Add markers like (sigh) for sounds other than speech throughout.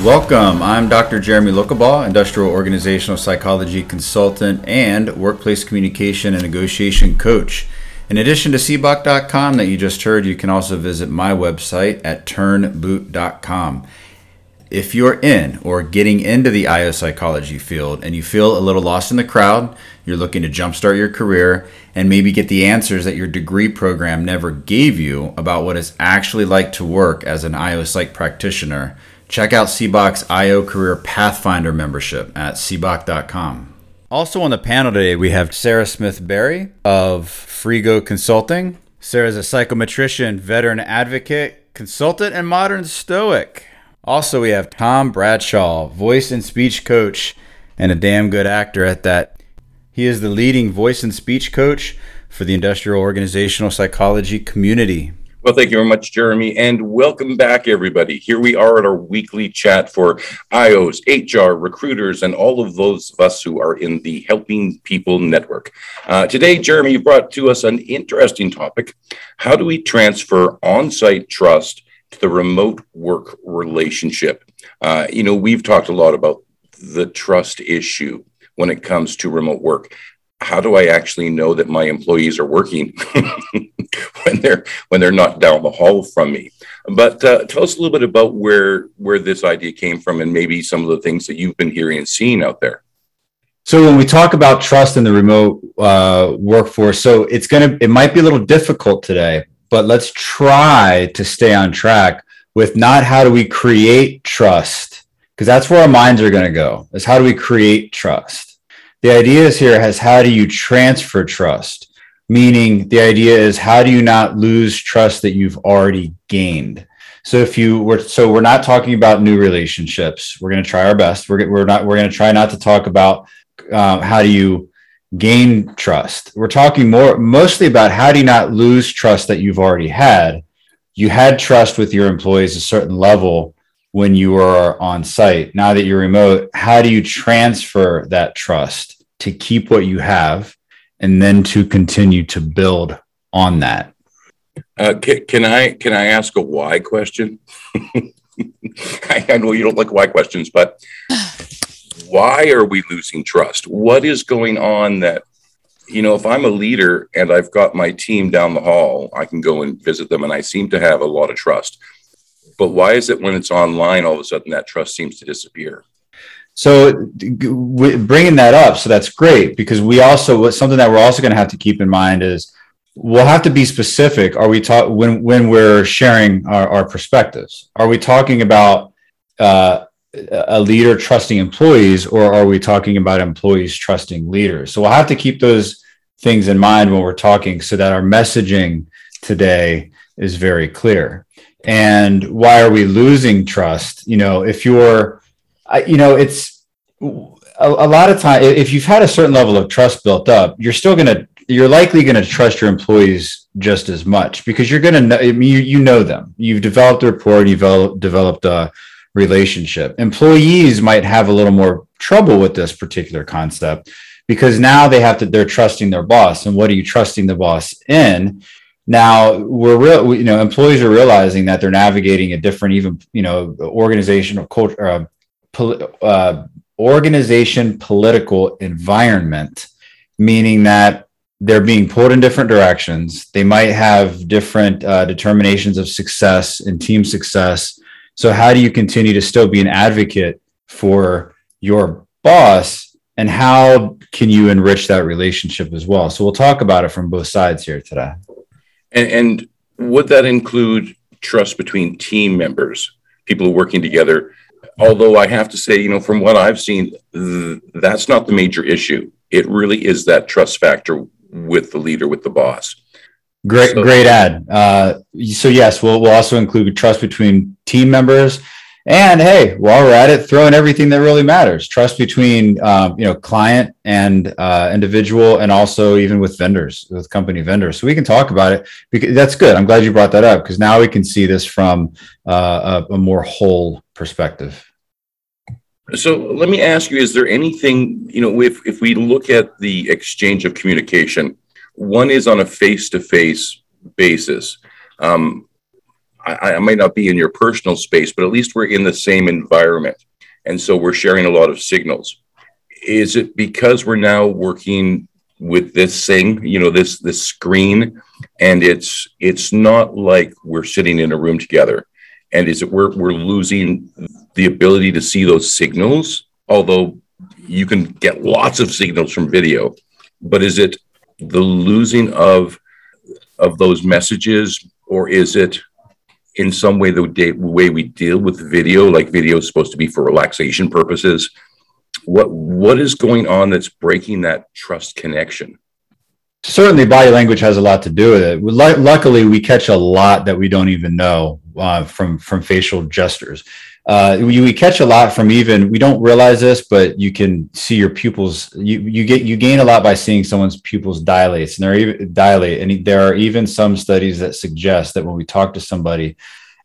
Welcome. I'm Dr. Jeremy Lokabaugh, industrial organizational psychology consultant and workplace communication and negotiation coach. In addition to cboc.com that you just heard, you can also visit my website at turnboot.com. If you're in or getting into the IO psychology field and you feel a little lost in the crowd, you're looking to jumpstart your career and maybe get the answers that your degree program never gave you about what it's actually like to work as an IO psych practitioner, check out CBOC's IO Career Pathfinder membership at cboc.com. Also on the panel today, we have Sarah Smith Berry of Frigo Consulting. Sarah is a psychometrician, veteran advocate, consultant, and modern stoic. Also, we have Tom Bradshaw, voice and speech coach, and a damn good actor at that. He is the leading voice and speech coach for the industrial organizational psychology community. Well, thank you very much, Jeremy, and welcome back, everybody. Here we are at our weekly chat for IOs, HR, recruiters, and all of those of us who are in the Helping People Network. Uh, today, Jeremy brought to us an interesting topic How do we transfer on site trust to the remote work relationship. Uh, you know, we've talked a lot about the trust issue when it comes to remote work. How do I actually know that my employees are working (laughs) (laughs) when they're when they're not down the hall from me? But uh, tell us a little bit about where where this idea came from, and maybe some of the things that you've been hearing and seeing out there. So when we talk about trust in the remote uh, workforce, so it's gonna it might be a little difficult today but let's try to stay on track with not how do we create trust because that's where our minds are going to go is how do we create trust the idea is here has how do you transfer trust meaning the idea is how do you not lose trust that you've already gained so if you were so we're not talking about new relationships we're going to try our best we're, we're not we're going to try not to talk about um, how do you gain trust. We're talking more mostly about how do you not lose trust that you've already had. You had trust with your employees a certain level when you were on site. Now that you're remote, how do you transfer that trust to keep what you have and then to continue to build on that? Uh, can, can, I can I ask a why question? (laughs) I know you don't like why questions, but why are we losing trust? What is going on that, you know, if I'm a leader and I've got my team down the hall, I can go and visit them and I seem to have a lot of trust. But why is it when it's online, all of a sudden that trust seems to disappear? So bringing that up, so that's great because we also something that we're also going to have to keep in mind is we'll have to be specific. Are we talking when when we're sharing our, our perspectives? Are we talking about uh, a leader trusting employees or are we talking about employees trusting leaders so we'll have to keep those things in mind when we're talking so that our messaging today is very clear and why are we losing trust you know if you're you know it's a, a lot of time if you've had a certain level of trust built up you're still going to you're likely going to trust your employees just as much because you're going to know you, you know them. You've developed a rapport you've developed a relationship. Employees might have a little more trouble with this particular concept because now they have to they're trusting their boss. And what are you trusting the boss in? Now we're real you know employees are realizing that they're navigating a different even you know organizational culture uh, uh, organization political environment meaning that they're being pulled in different directions they might have different uh, determinations of success and team success so, how do you continue to still be an advocate for your boss? And how can you enrich that relationship as well? So, we'll talk about it from both sides here today. And, and would that include trust between team members, people working together? Although I have to say, you know, from what I've seen, th- that's not the major issue. It really is that trust factor with the leader, with the boss. Great, so, great ad. Uh, so yes, we'll we'll also include trust between team members, and hey, while we're at it, throw in everything that really matters: trust between um, you know client and uh, individual, and also even with vendors, with company vendors. So we can talk about it. Because that's good. I'm glad you brought that up because now we can see this from uh, a, a more whole perspective. So let me ask you: Is there anything you know if if we look at the exchange of communication? One is on a face to face basis. Um, I, I might not be in your personal space, but at least we're in the same environment. And so we're sharing a lot of signals. Is it because we're now working with this thing, you know, this this screen, and it's it's not like we're sitting in a room together. And is it we're we're losing the ability to see those signals, although you can get lots of signals from video, but is it the losing of of those messages, or is it in some way the day, way we deal with video? Like video is supposed to be for relaxation purposes. What what is going on that's breaking that trust connection? Certainly, body language has a lot to do with it. Luckily, we catch a lot that we don't even know uh, from from facial gestures uh, we, we catch a lot from even we don't realize this, but you can see your pupils. You you get you gain a lot by seeing someone's pupils dilate, and they're even dilate. And there are even some studies that suggest that when we talk to somebody,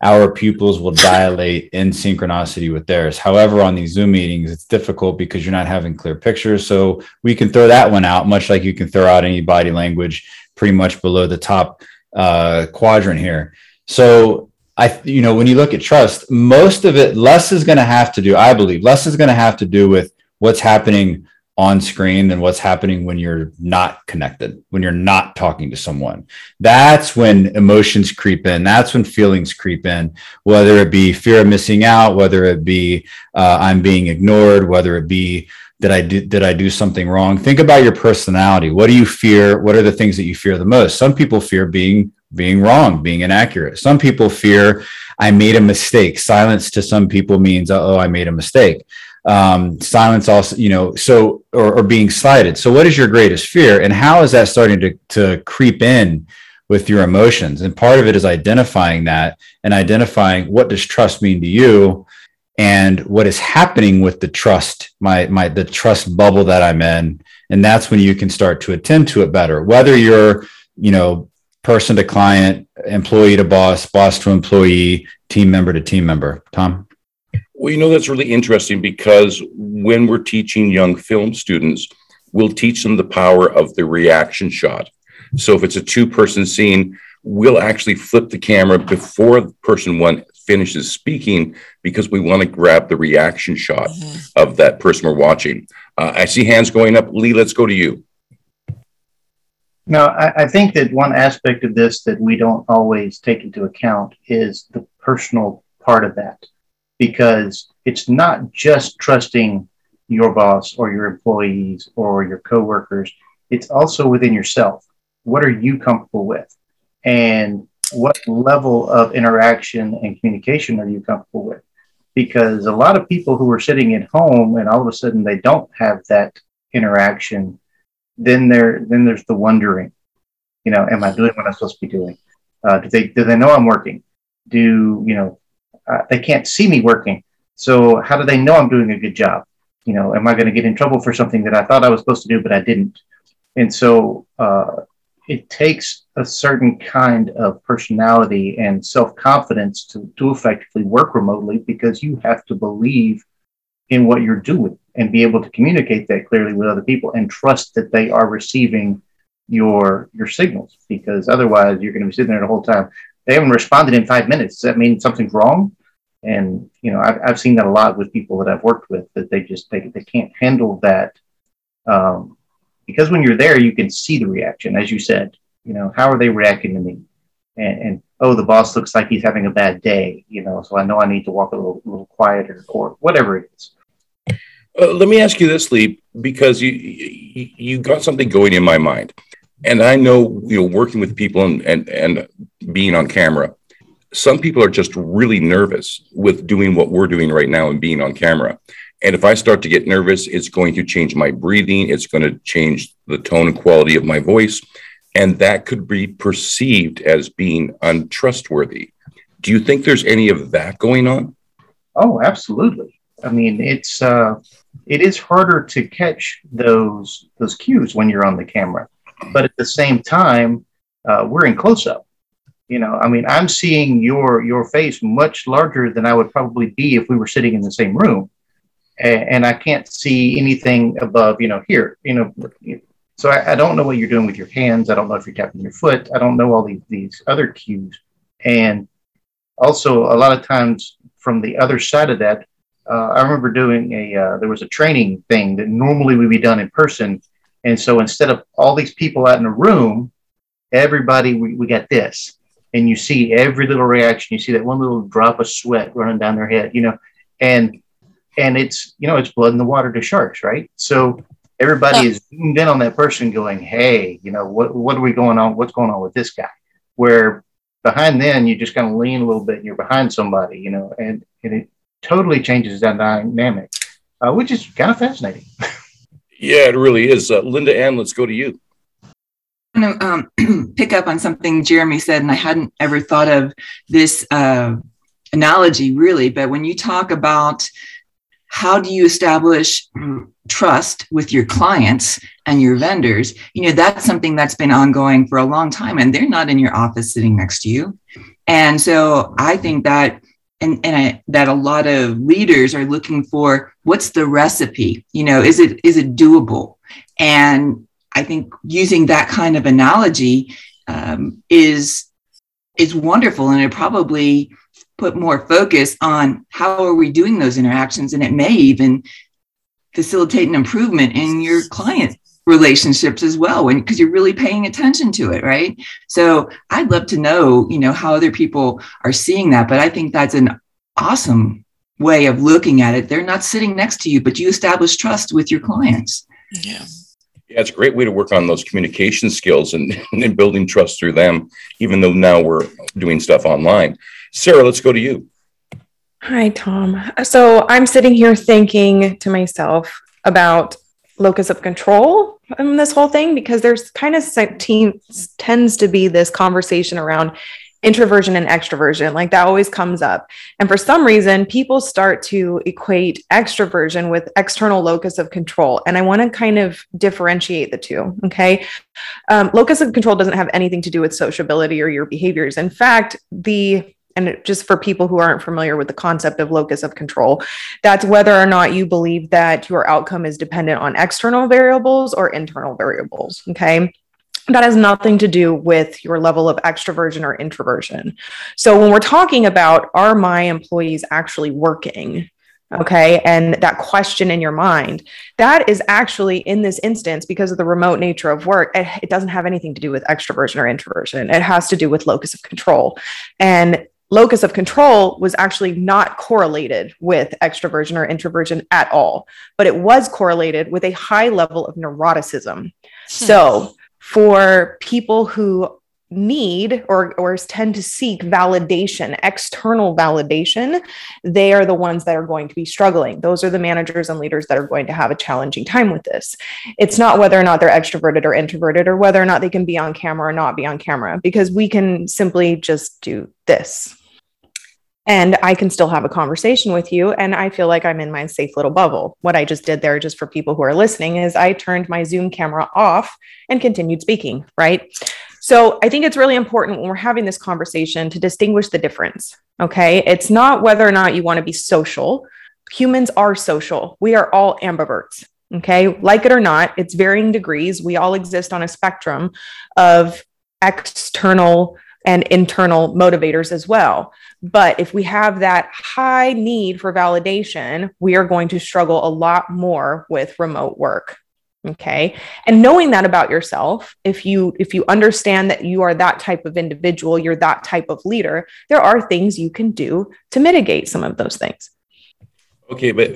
our pupils will dilate in synchronicity with theirs. However, on these Zoom meetings, it's difficult because you're not having clear pictures. So we can throw that one out, much like you can throw out any body language pretty much below the top uh, quadrant here. So I, you know, when you look at trust, most of it, less is going to have to do, I believe, less is going to have to do with what's happening on screen than what's happening when you're not connected, when you're not talking to someone. That's when emotions creep in. That's when feelings creep in, whether it be fear of missing out, whether it be uh, I'm being ignored, whether it be did I do did I do something wrong? Think about your personality. What do you fear? What are the things that you fear the most? Some people fear being being wrong, being inaccurate. Some people fear I made a mistake. Silence to some people means, oh, I made a mistake. Um, silence also, you know, so, or, or being slighted. So, what is your greatest fear? And how is that starting to, to creep in with your emotions? And part of it is identifying that and identifying what does trust mean to you and what is happening with the trust, my, my, the trust bubble that I'm in. And that's when you can start to attend to it better. Whether you're, you know, person to client, employee to boss, boss to employee, team member to team member? Tom? Well, you know, that's really interesting because when we're teaching young film students, we'll teach them the power of the reaction shot. So if it's a two person scene, we'll actually flip the camera before person one finishes speaking because we want to grab the reaction shot mm-hmm. of that person we're watching. Uh, I see hands going up. Lee, let's go to you. No, I, I, think that one aspect of this that we don't always take into account is the personal part of that, because it's not just trusting your boss or your employees or your coworkers. It's also within yourself. What are you comfortable with? And what level of interaction and communication are you comfortable with? Because a lot of people who are sitting at home and all of a sudden they don't have that interaction then there then there's the wondering you know am i doing what i'm supposed to be doing uh, do they do they know i'm working do you know uh, they can't see me working. So how do they know i'm doing a good job? You know am i going to get in trouble for something that i thought i was supposed to do but i didn't? And so uh, it takes a certain kind of personality and self-confidence to, to effectively work remotely because you have to believe in what you're doing and be able to communicate that clearly with other people and trust that they are receiving your your signals because otherwise you're going to be sitting there the whole time. They haven't responded in five minutes. Does that mean something's wrong and you know i've, I've seen that a lot with people that i've worked with that they just they, they can't handle that um, because when you're there you can see the reaction. As you said you know how are they reacting to me? And, and oh the boss looks like he's having a bad day you know so i know i need to walk a little, little quieter or whatever it is. Uh, let me ask you this, Lee, because you, you, you got something going in my mind, and I know you know working with people and and and being on camera. Some people are just really nervous with doing what we're doing right now and being on camera. And if I start to get nervous, it's going to change my breathing. It's going to change the tone and quality of my voice. and that could be perceived as being untrustworthy. Do you think there's any of that going on? Oh, absolutely. I mean, it's uh, it is harder to catch those those cues when you're on the camera, but at the same time, uh, we're in close up. You know, I mean, I'm seeing your your face much larger than I would probably be if we were sitting in the same room, and, and I can't see anything above. You know, here. You know, so I, I, don't know what you're doing with your hands. I don't know if you're tapping your foot. I don't know all these these other cues, and also a lot of times from the other side of that, uh, I remember doing a uh, there was a training thing that normally would be done in person, and so instead of all these people out in a room, everybody we, we got this, and you see every little reaction. You see that one little drop of sweat running down their head, you know, and and it's you know it's blood in the water to sharks, right? So everybody yeah. is zoomed in on that person, going, "Hey, you know what what are we going on? What's going on with this guy?" Where behind then you just kind of lean a little bit and you're behind somebody, you know, and, and it totally changes that dynamic, uh, which is kind of fascinating. (laughs) yeah, it really is. Uh, Linda Ann, let's go to you. Going to um, (clears throat) pick up on something Jeremy said, and I hadn't ever thought of this uh, analogy really, but when you talk about how do you establish trust with your clients and your vendors you know that's something that's been ongoing for a long time and they're not in your office sitting next to you. And so i think that and, and I, that a lot of leaders are looking for what's the recipe? You know is it is it doable? And i think using that kind of analogy um, is is wonderful and it probably put more focus on how are we doing those interactions and it may even facilitate an improvement in your client relationships as well because you're really paying attention to it right? So i'd love to know you know how other people are seeing that but i think that's an awesome way of looking at it. They're not sitting next to you but you establish trust with your clients. Yeah yeah, it's a great way to work on those communication skills and, (laughs) and building trust through them, even though now we're doing stuff online. Sarah, let's go to you. Hi, Tom. So I'm sitting here thinking to myself about locus of control in this whole thing because there's kind of tends to be this conversation around introversion and extroversion like that always comes up. And for some reason people start to equate extroversion with external locus of control. And i want to kind of differentiate the two okay? Um, locus of control doesn't have anything to do with sociability or your behaviors. In fact the and just for people who aren't familiar with the concept of locus of control, that's whether or not you believe that your outcome is dependent on external variables or internal variables. Okay that has nothing to do with your level of extroversion or introversion. So when we're talking about are my employees actually working? Okay. And that question in your mind, that is actually in this instance, because of the remote nature of work, it, it doesn't have anything to do with extroversion or introversion. It has to do with locus of control. And locus of control was actually not correlated with extroversion or introversion at all, but it was correlated with a high level of neuroticism. Hmm. So, for people who need or, or tend to seek validation, external validation, they are the ones that are going to be struggling. Those are the managers and leaders that are going to have a challenging time with this. It's not whether or not they're extroverted or introverted or whether or not they can be on camera or not be on camera, because we can simply just do this. And I can still have a conversation with you. And I feel like I'm in my safe little bubble. What I just did there, just for people who are listening, is I turned my Zoom camera off and continued speaking, right? So I think it's really important when we're having this conversation to distinguish the difference. Okay. It's not whether or not you want to be social. Humans are social. We are all ambiverts. Okay. Like it or not, it's varying degrees. We all exist on a spectrum of external and internal motivators as well. But if we have that high need for validation, we are going to struggle a lot more with remote work okay? And knowing that about yourself if you if you understand that you are that type of individual you're that type of leader there are things you can do to mitigate some of those things. Okay but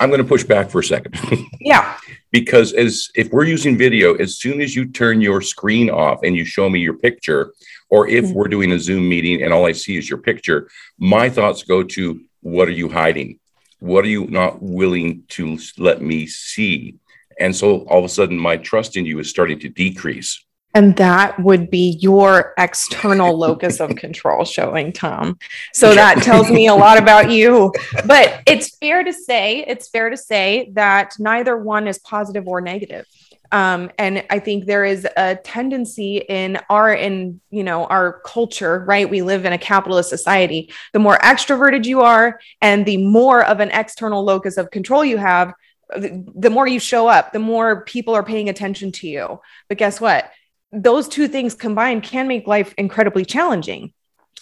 i'm going to push back for a second. (laughs) Yeah. Because as if we're using video as soon as you turn your screen off and you show me your picture or if mm-hmm. we're doing a zoom meeting and all i see is your picture my thoughts go to what are you hiding what are you not willing to let me see and so all of a sudden, my trust in you is starting to decrease. And that would be your external locus of (laughs) control showing, Tom. So that tells me a lot (laughs) about you. But it's fair to say, it's fair to say that neither one is positive or negative. Um, and I think there is a tendency in our in you know our culture, right? We live in a capitalist society. The more extroverted you are, and the more of an external locus of control you have, the more you show up, the more people are paying attention to you. But guess what? those two things combined can make life incredibly challenging.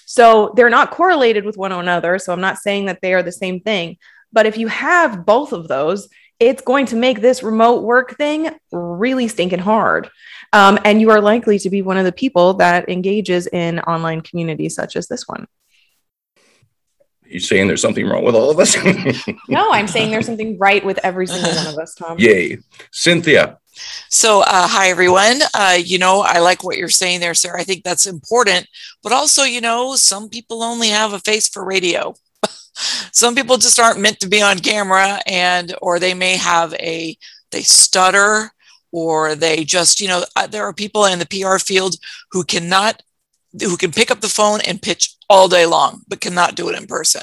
So they're not correlated with one another. So I'm not saying that they are the same thing. But if you have both of those, it's going to make this remote work thing really stinking hard. Um, and you are likely to be one of the people that engages in online communities such as this one. You saying there's something wrong with all of us? (laughs) no, I'm saying there's something right with every single one of us, Tom. (laughs) Yay. Cynthia, so, uh, hi, everyone. Uh, you know, I like what you're saying there, Sarah. I think that's important. But also, you know, some people only have a face for radio. Some people just aren't meant to be on camera, and or they may have a they stutter, or they just, you know, uh, there are people in the PR field who cannot who can pick up the phone and pitch all day long, but cannot do it in person.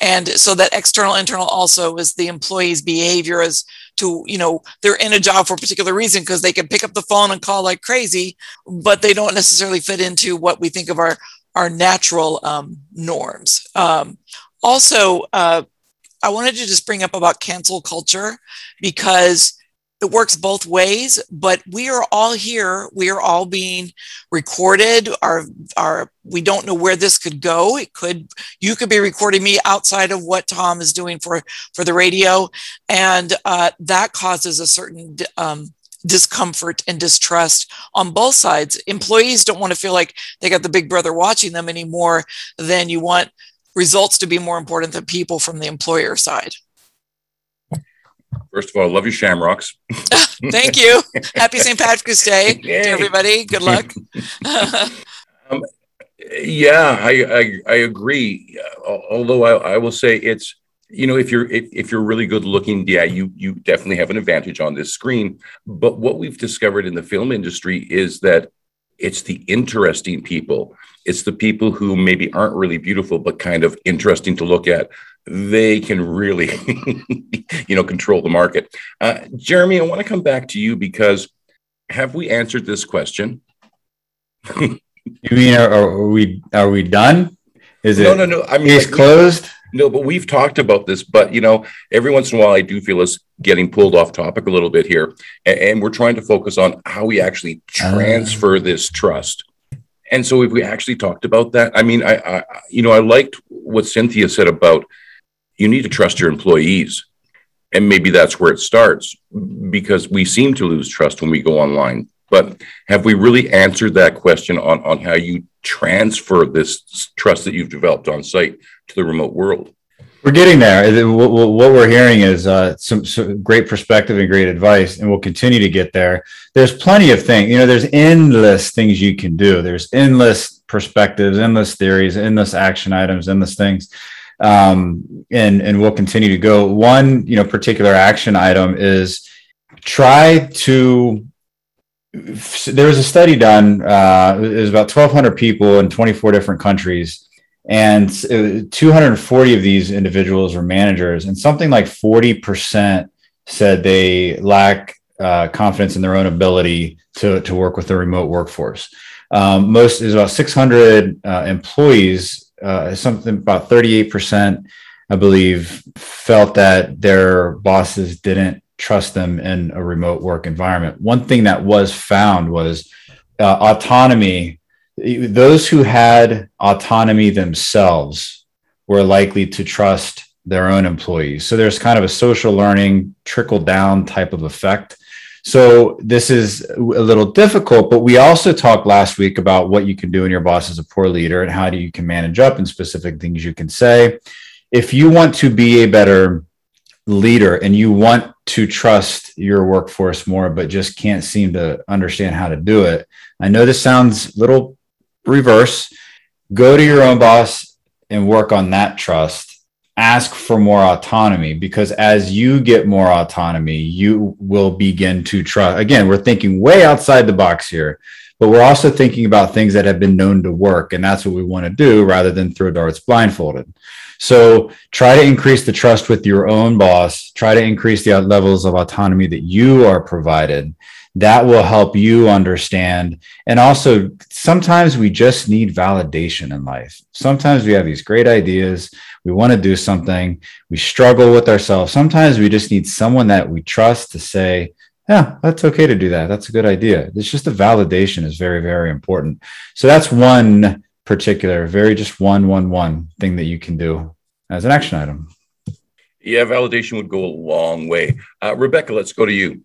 And so that external internal also is the employee's behavior as to, you know, they're in a job for a particular reason because they can pick up the phone and call like crazy, but they don't necessarily fit into what we think of our, our natural um, norms. Um, also, uh, I wanted to just bring up about cancel culture because it works both ways but we are all here. We are all being recorded. Our our we don't know where this could go. It could you could be recording me outside of what tom is doing for for the radio. And uh, that causes a certain um, discomfort and distrust on both sides. Employees don't want to feel like they got the big brother watching them anymore than you want results to be more important than people from the employer side First of all, love your shamrocks. (laughs) Thank you. Happy St. Patrick's Day Yay. to everybody. Good luck. (laughs) (laughs) um, yeah, I, I, I agree. Although I, I will say it's you know if you're if, if you're really good looking, yeah, you you definitely have an advantage on this screen. But what we've discovered in the film industry is that it's the interesting people. It's the people who maybe aren't really beautiful, but kind of interesting to look at they can really, (laughs) you know, control the market. Uh, Jeremy, I want to come back to you because have we answered this question? (laughs) you mean are, are, we are we done? Is it no no no? I mean, case closed. No, but we've talked about this. But you know, every once in a while, I do feel us getting pulled off topic a little bit here, and, and we're trying to focus on how we actually transfer uh. this trust. And so, if we actually talked about that, I mean, I, I you know, I liked what Cynthia said about you need to trust your employees. And maybe that's where it starts because we seem to lose trust when we go online. But have we really answered that question on, on how you transfer this trust that you've developed on site to the remote world? We're getting there. What we're hearing is uh, some, some, great perspective and great advice, and we'll continue to get there. There's plenty of things. You know, there's endless things you can do. There's endless perspectives, endless theories, endless action items, endless things um, and and we'll continue to go. One, you know, particular action item is try to. There was a study done. Uh, it was about 1,200 people in 24 different countries, and 240 of these individuals were managers, and something like 40 percent said they lack uh, confidence in their own ability to to work with the remote workforce. Um, most is about 600 uh, employees uh, something about 38%, I believe, felt that their bosses didn't trust them in a remote work environment. One thing that was found was uh, autonomy. Those who had autonomy themselves were likely to trust their own employees. So there's kind of a social learning trickle down type of effect so this is a little difficult, but we also talked last week about what you can do when your boss is a poor leader and how do you can manage up and specific things you can say. If you want to be a better leader and you want to trust your workforce more, but just can't seem to understand how to do it. I know this sounds a little reverse. Go to your own boss and work on that trust ask for more autonomy because as you get more autonomy, you will begin to trust. Again, we're thinking way outside the box here, but we're also thinking about things that have been known to work. And that's what we want to do rather than throw darts blindfolded. So try to increase the trust with your own boss, try to increase the levels of autonomy that you are provided. That will help you understand. And also, sometimes we just need validation in life. Sometimes we have these great ideas. We want to do something. We struggle with ourselves. Sometimes we just need someone that we trust to say, yeah, that's okay to do that. That's a good idea. It's just the validation is very, very important. So that's one particular, very just one, one, one thing that you can do as an action item. Yeah, validation would go a long way. Uh, Rebecca, let's go to you.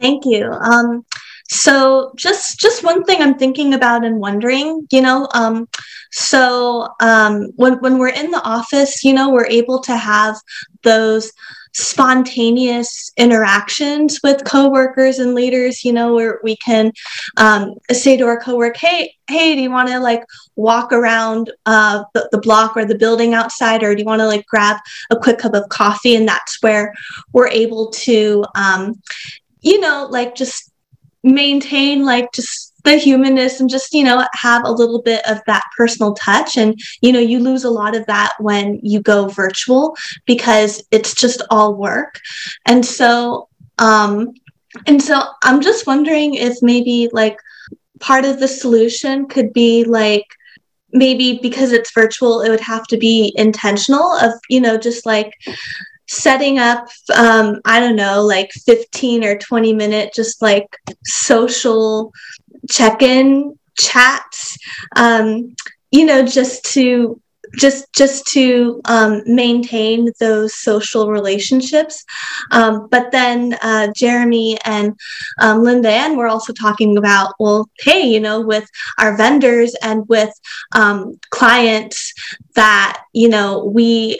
Thank you. Um, so just just one thing I'm thinking about and wondering, you know, um, so um, when when we're in the office, you know, we're able to have those spontaneous interactions with coworkers and leaders you know where we can um, say to our coworker hey hey do you want to like walk around uh, the, the block or the building outside or do you want to like grab a quick cup of coffee? And that's where we're able to um, you know like just maintain like just the humanness and just you know have a little bit of that personal touch. And you know you lose a lot of that when you go virtual because it's just all work. And so um and so i'm just wondering if maybe like part of the solution could be like maybe because it's virtual it would have to be intentional of you know just like setting up um, i don't know like 15 or 20 minute just like social check-in chats um, you know just to just just to um, maintain those social relationships. Um, but then uh, jeremy and um, linda and we're also talking about well hey you know with our vendors and with um, clients that you know we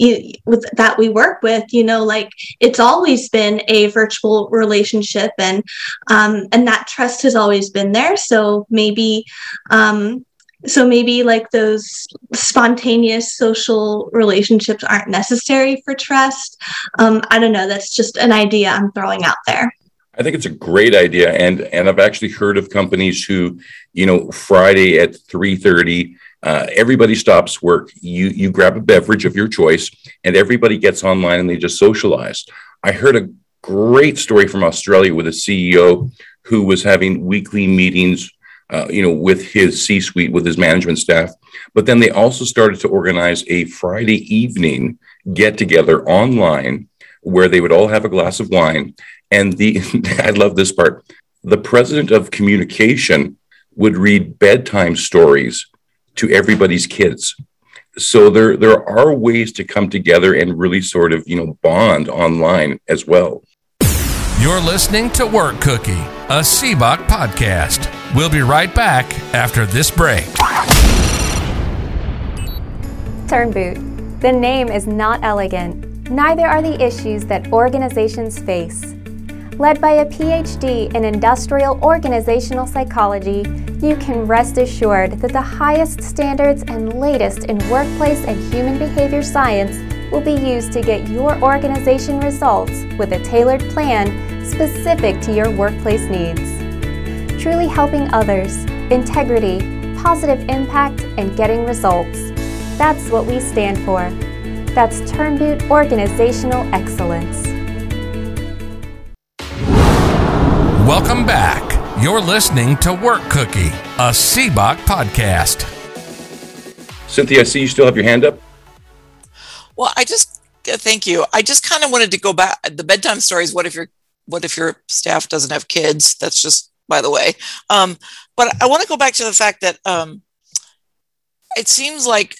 um, with that we work with you know like it's always been a virtual relationship and um, and that trust has always been there. So maybe um, so maybe like those spontaneous social relationships aren't necessary for trust. Um, i don't know. That's just an idea i'm throwing out there. I think it's a great idea, and and I've actually heard of companies who, you know, Friday at three thirty, uh, everybody stops work. You you grab a beverage of your choice, and everybody gets online and they just socialize. I heard a great story from Australia with a CEO who was having weekly meetings, uh, you know, with his C-suite, with his management staff. But then they also started to organize a Friday evening get together online where they would all have a glass of wine. And the (laughs) I love this part. The president of communication would read bedtime stories to everybody's kids. So there there are ways to come together and really sort of, you know, bond online as well. You're listening to Work Cookie, a CBOC podcast. We'll be right back after this break. Turnboot. The name is not elegant. Neither are the issues that organizations face. Led by a PhD in industrial organizational psychology, you can rest assured that the highest standards and latest in workplace and human behavior science will be used to get your organization results with a tailored plan specific to your workplace needs. Truly helping others, integrity, positive impact, and getting results. That's what we stand for. That's Turnboot Organizational Excellence. Welcome back. You're listening to Work Cookie, a CBOC podcast. Cynthia, I see you still have your hand up. Well, I just uh, thank you. I just kind of wanted to go back. The bedtime stories. What if your what if your staff doesn't have kids? That's just by the way. Um, but I want to go back to the fact that um, it seems like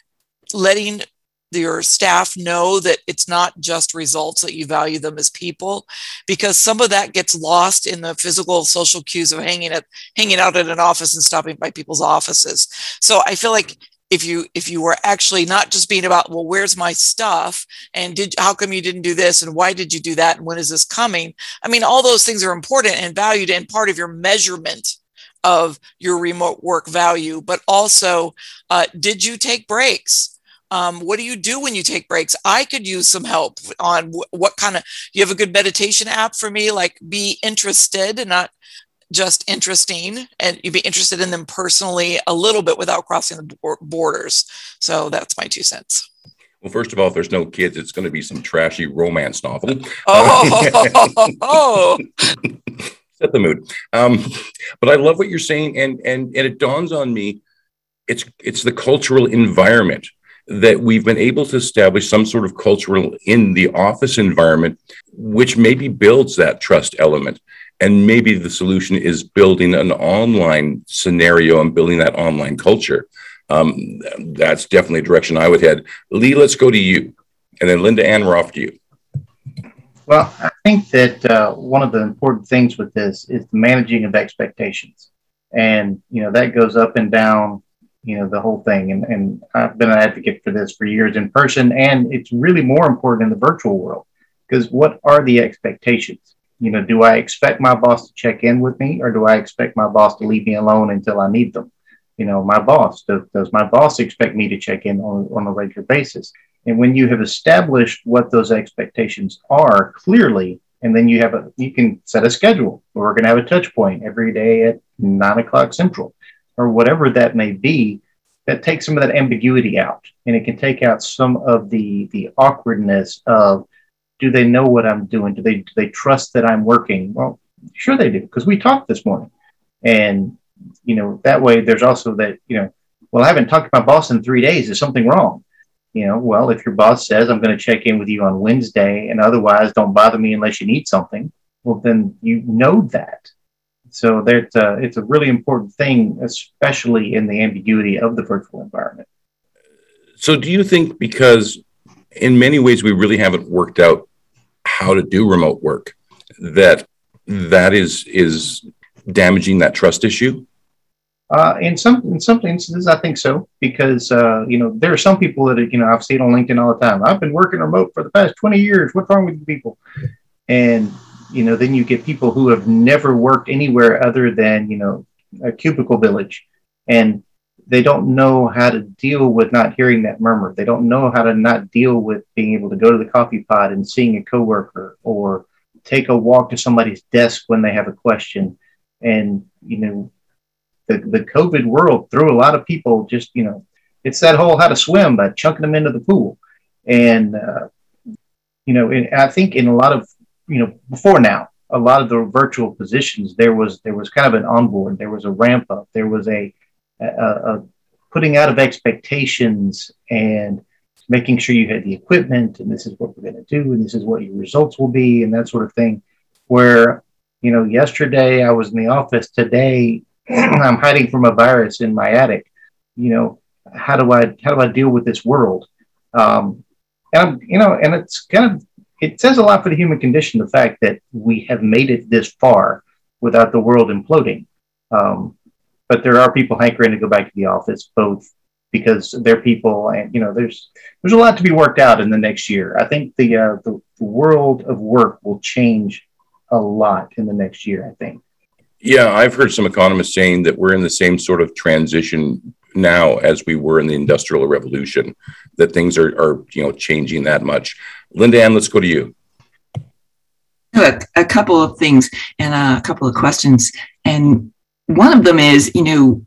letting your staff know that it's not just results that you value them as people because some of that gets lost in the physical social cues of hanging at hanging out at an office and stopping by people's offices. So i feel like if you if you were actually not just being about well where's my stuff? And did how come you didn't do this? And why did you do that? And when is this coming? I mean all those things are important and valued and part of your measurement of your remote work value. But also uh, did you take breaks um, what do you do when you take breaks i could use some help on w- what kind of you have a good meditation app for me like be interested and not just interesting and you'd be interested in them personally a little bit without crossing the borders. So that's my two cents. Well, first of all, if there's no kids, it's going to be some trashy romance novel. Oh, (laughs) (laughs) set the mood. Um, but I love what you're saying, and and and it dawns on me, it's it's the cultural environment that we've been able to establish some sort of cultural in the office environment, which maybe builds that trust element. And maybe the solution is building an online scenario and building that online culture um, that's definitely a direction I would head. Lee, let's go to you. And then Linda Ann, we're off to you. Well, I think that uh, one of the important things with this is the managing of expectations. And, you know, that goes up and down, you know, the whole thing. And, and I've been an advocate for this for years in person. And it's really more important in the virtual world because what are the expectations? You know, do I expect my boss to check in with me or do I expect my boss to leave me alone until I need them? you know, my boss? Does, does my boss expect me to check in on, on a regular basis? And when you have established what those expectations are clearly, and then you have a, you can set a schedule. We're going to have a touch point every day at nine o'clock central, or whatever that may be. That takes some of that ambiguity out, and it can take out some of the the awkwardness of, do they know what I'm doing? Do they do they trust that I'm working? Well, sure they do, because we talked this morning, and you know, that way there's also that, you know, well, I haven't talked to my boss in three days. Is something wrong? You know, well, if your boss says, I'm going to check in with you on Wednesday and otherwise don't bother me unless you need something, well, then you know that. So a, it's a really important thing, especially in the ambiguity of the virtual environment. So do you think because in many ways we really haven't worked out how to do remote work that that is is damaging that trust issue? Uh, in some in some instances, I think so because uh, you know there are some people that you know I've seen on LinkedIn all the time. I've been working remote for the past twenty years. What's wrong with you people? And you know then you get people who have never worked anywhere other than you know a cubicle village, and they don't know how to deal with not hearing that murmur. They don't know how to not deal with being able to go to the coffee pot and seeing a coworker or take a walk to somebody's desk when they have a question. And you know the, the COVID world threw a lot of people just, you know, it's that whole how to swim by chunking them into the pool. And, uh, you know, I think in a lot of, you know, before now, a lot of the virtual positions, there was, there was kind of an onboard, there was a ramp up, there was a, a, a putting out of expectations and making sure you had the equipment and this is what we're going to do and this is what your results will be and that sort of thing where you know yesterday i was in the office today (clears throat) I'm hiding from a virus in my attic. You know, how do I how do I deal with this world? Um, and you know, and it's kind of it says a lot for the human condition the fact that we have made it this far without the world imploding. Um, but there are people hankering to go back to the office, both because they're people, and you know, there's there's a lot to be worked out in the next year. I think the uh, the, the world of work will change a lot in the next year. I think. Yeah, I've heard some economists saying that we're in the same sort of transition now as we were in the industrial revolution, that things are, are you know changing that much. Linda Ann, let's go to you. A, a couple of things and a couple of questions. And one of them is, you know,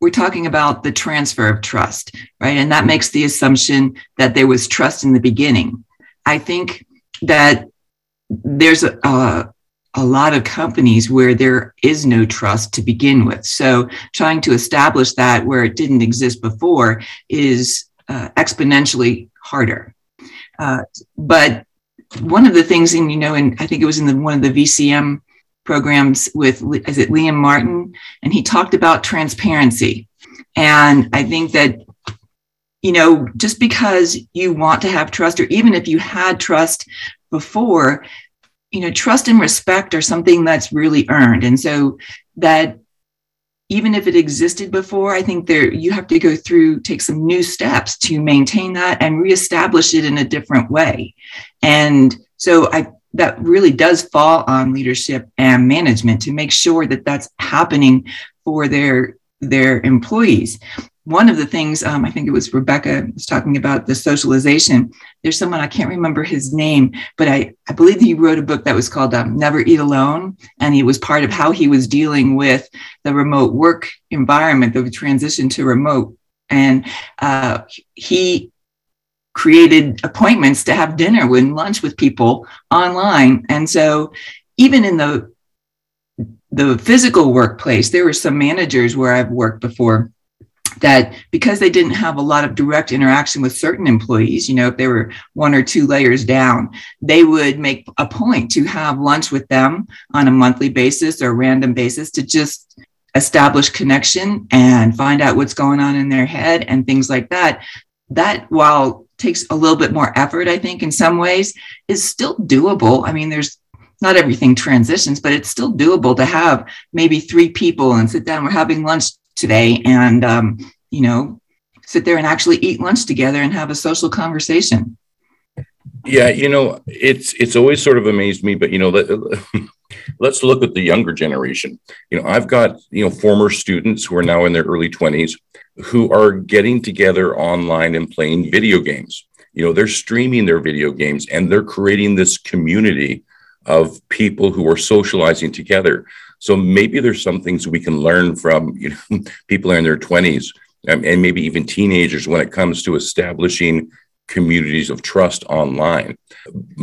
we're talking about the transfer of trust, right? And that makes the assumption that there was trust in the beginning. I think that there's a, a, a lot of companies where there is no trust to begin with. So trying to establish that where it didn't exist before is uh, exponentially harder. Uh, but one of the things, and you know, and I think it was in the, one of the VCM programs with, is it Liam Martin? And he talked about transparency. And I think that, you know, just because you want to have trust, or even if you had trust before, you know trust and respect are something that's really earned and so that even if it existed before i think there you have to go through take some new steps to maintain that and reestablish it in a different way. And so i that really does fall on leadership and management to make sure that that's happening for their their employees one of the things um, I think it was Rebecca was talking about the socialization. There's someone I can't remember his name, but I I believe he wrote a book that was called um, Never Eat Alone, and he was part of how he was dealing with the remote work environment, the transition to remote, and uh, he created appointments to have dinner and lunch with people online, and so even in the the physical workplace, there were some managers where I've worked before that because they didn't have a lot of direct interaction with certain employees, you know, if they were one or two layers down, they would make a point to have lunch with them on a monthly basis or random basis to just establish connection and find out what's going on in their head and things like that. That, while takes a little bit more effort, I think, in some ways, is still doable. I mean, there's not everything transitions, but it's still doable to have maybe three people and sit down. We're having lunch today and um, you know sit there and actually eat lunch together and have a social conversation. Yeah you know it's it's always sort of amazed me but you know let, (laughs) let's look at the younger generation. You know i've got you know former students who are now in their early 20s who are getting together online and playing video games. You know they're streaming their video games and they're creating this community of people who are socializing together. So maybe there's some things we can learn from you know (laughs) people in their 20s um, and maybe even teenagers when it comes to establishing communities of trust online.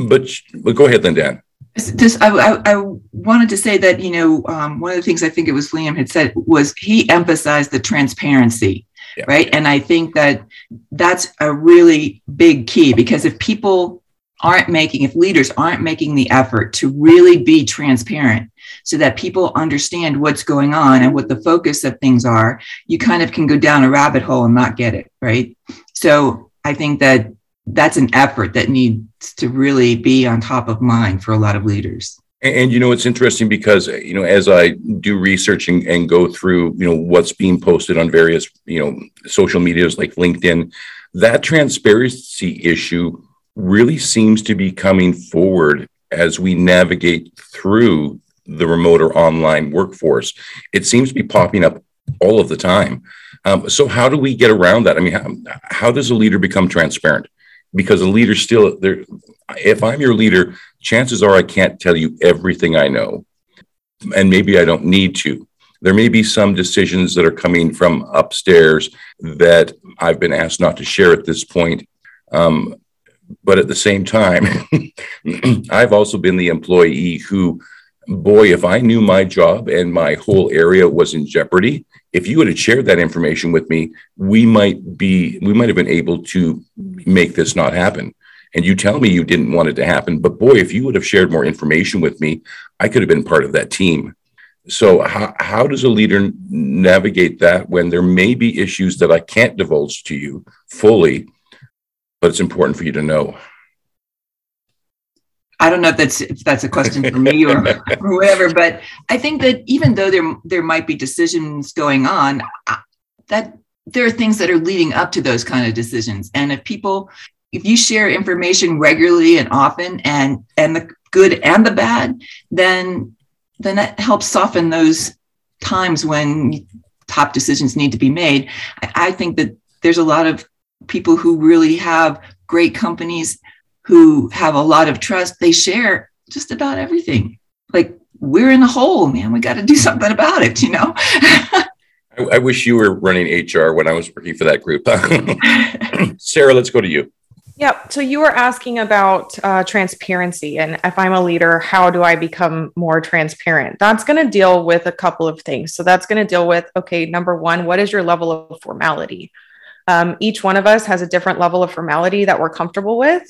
But, but go ahead, Linda. This, I, I, I, wanted to say that you know um, one of the things I think it was Liam had said was he emphasized the transparency, yeah. right? And I think that that's a really big key because if people aren't making, if leaders aren't making the effort to really be transparent, so that people understand what's going on and what the focus of things are, you kind of can go down a rabbit hole and not get it, right? So I think that that's an effort that needs to really be on top of mind for a lot of leaders. And, and, you know, it's interesting because, you know, as I do research and, and, go through, you know, what's being posted on various, you know, social medias like LinkedIn, that transparency issue really seems to be coming forward as we navigate through the remote or online workforce. It seems to be popping up all of the time. Um, so how do we get around that? I mean, how, how does a leader become transparent? Because a leader still there. If I'm your leader, chances are I can't tell you everything I know, and maybe I don't need to. There may be some decisions that are coming from upstairs that I've been asked not to share at this point. Um, but at the same time, (clears throat) I've also been the employee who boy, if I knew my job and my whole area was in jeopardy, if you would have shared that information with me, we might be, we might have been able to make this not happen. And you tell me you didn't want it to happen, but boy, if you would have shared more information with me, I could have been part of that team. So, how, how does a leader navigate that when there may be issues that I can't divulge to you fully, but it's important for you to know? I don't know if that's if that's a question for me or, or (laughs) whoever, but I think that even though there there might be decisions going on, that there are things that are leading up to those kind of decisions. And if people, if you share information regularly and often, and and the good and the bad, then then that helps soften those times when top decisions need to be made. I, I think that there's a lot of people who really have great companies who have a lot of trust, they share just about everything. Like we're in a hole, man. We got to do something about it, you know? (laughs) I, I wish you were running HR when I was working for that group. (laughs) Sarah, let's go to you. Yep. So you were asking about uh, transparency, and if I'm a leader, how do I become more transparent? That's going to deal with a couple of things. So that's going to deal with okay, number one, what is your level of formality? Um, each one of us has a different level of formality that we're comfortable with.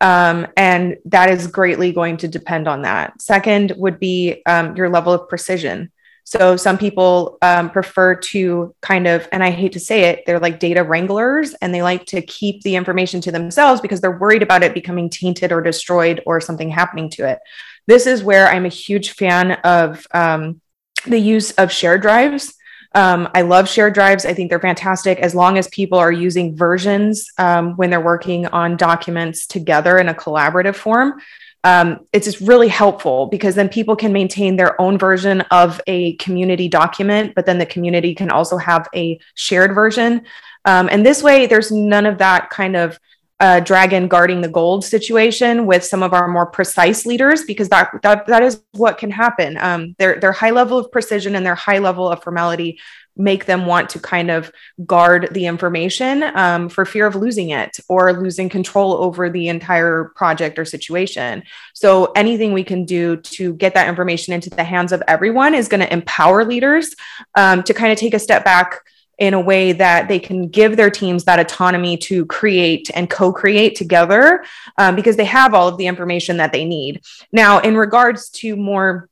Um, and that is greatly going to depend on that. Second would be um, your level of precision. So some people um, prefer to kind of, and I hate to say it, they're like data wranglers and they like to keep the information to themselves because they're worried about it becoming tainted or destroyed or something happening to it. This is where I'm a huge fan of um, the use of shared drives. Um, I love shared drives. I think they're fantastic as long as people are using versions um, when they're working on documents together in a collaborative form. um, it's just really helpful because then people can maintain their own version of a community document, but then the community can also have a shared version. Um, and this way, there's none of that kind of uh, dragon guarding the gold situation with some of our more precise leaders because that that, that is what can happen. Um, their their high level of precision and their high level of formality make them want to kind of guard the information um, for fear of losing it or losing control over the entire project or situation. So, anything we can do to get that information into the hands of everyone is going to empower leaders um, to kind of take a step back in a way that they can give their teams that autonomy to create and co create together um, because they have all of the information that they need. Now, in regards to more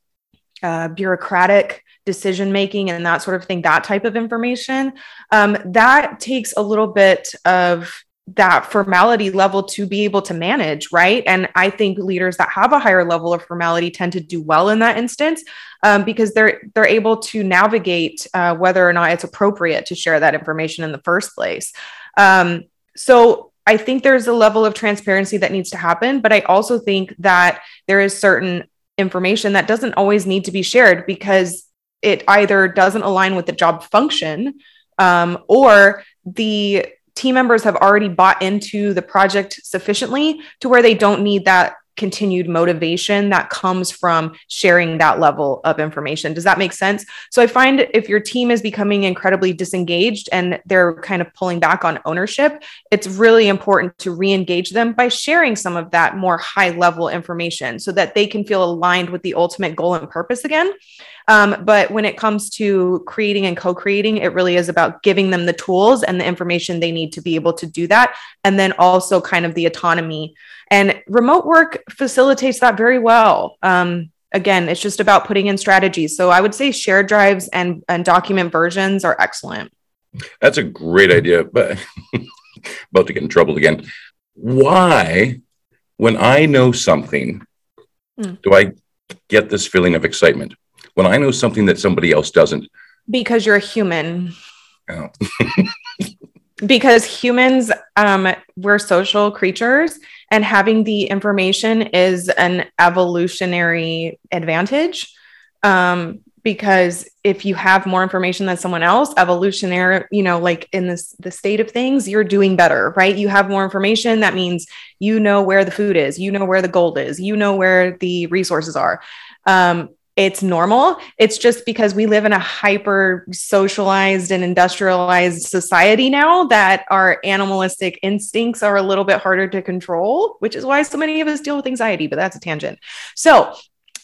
uh, bureaucratic decision making and that sort of thing, that type of information, um, that takes a little bit of that formality level to be able to manage right? And i think leaders that have a higher level of formality tend to do well in that instance um, because they're they're able to navigate uh, whether or not it's appropriate to share that information in the first place. Um, so i think there's a level of transparency that needs to happen but i also think that there is certain information that doesn't always need to be shared because it either doesn't align with the job function um, or the team members have already bought into the project sufficiently to where they don't need that continued motivation that comes from sharing that level of information. Does that make sense? So I find if your team is becoming incredibly disengaged and they're kind of pulling back on ownership, it's really important to re engage them by sharing some of that more high level information so that they can feel aligned with the ultimate goal and purpose again. Um, but when it comes to creating and co creating, it really is about giving them the tools and the information they need to be able to do that. And then also kind of the autonomy. And remote work facilitates that very well. Um, again, it's just about putting in strategies. So I would say shared drives and, and document versions are excellent. That's a great idea, but (laughs) about to get in trouble again. Why, when I know something, mm. do I get this feeling of excitement? When I know something that somebody else doesn't? Because you're a human. Oh. (laughs) because humans, um, we're social creatures, and having the information is an evolutionary advantage. Um, because if you have more information than someone else evolutionary you know like in this the state of things you're doing better right you have more information that means you know where the food is you know where the gold is you know where the resources are um, it's normal. It's just because we live in a hyper socialized and industrialized society now that our animalistic instincts are a little bit harder to control, which is why so many of us deal with anxiety, but that's a tangent. So,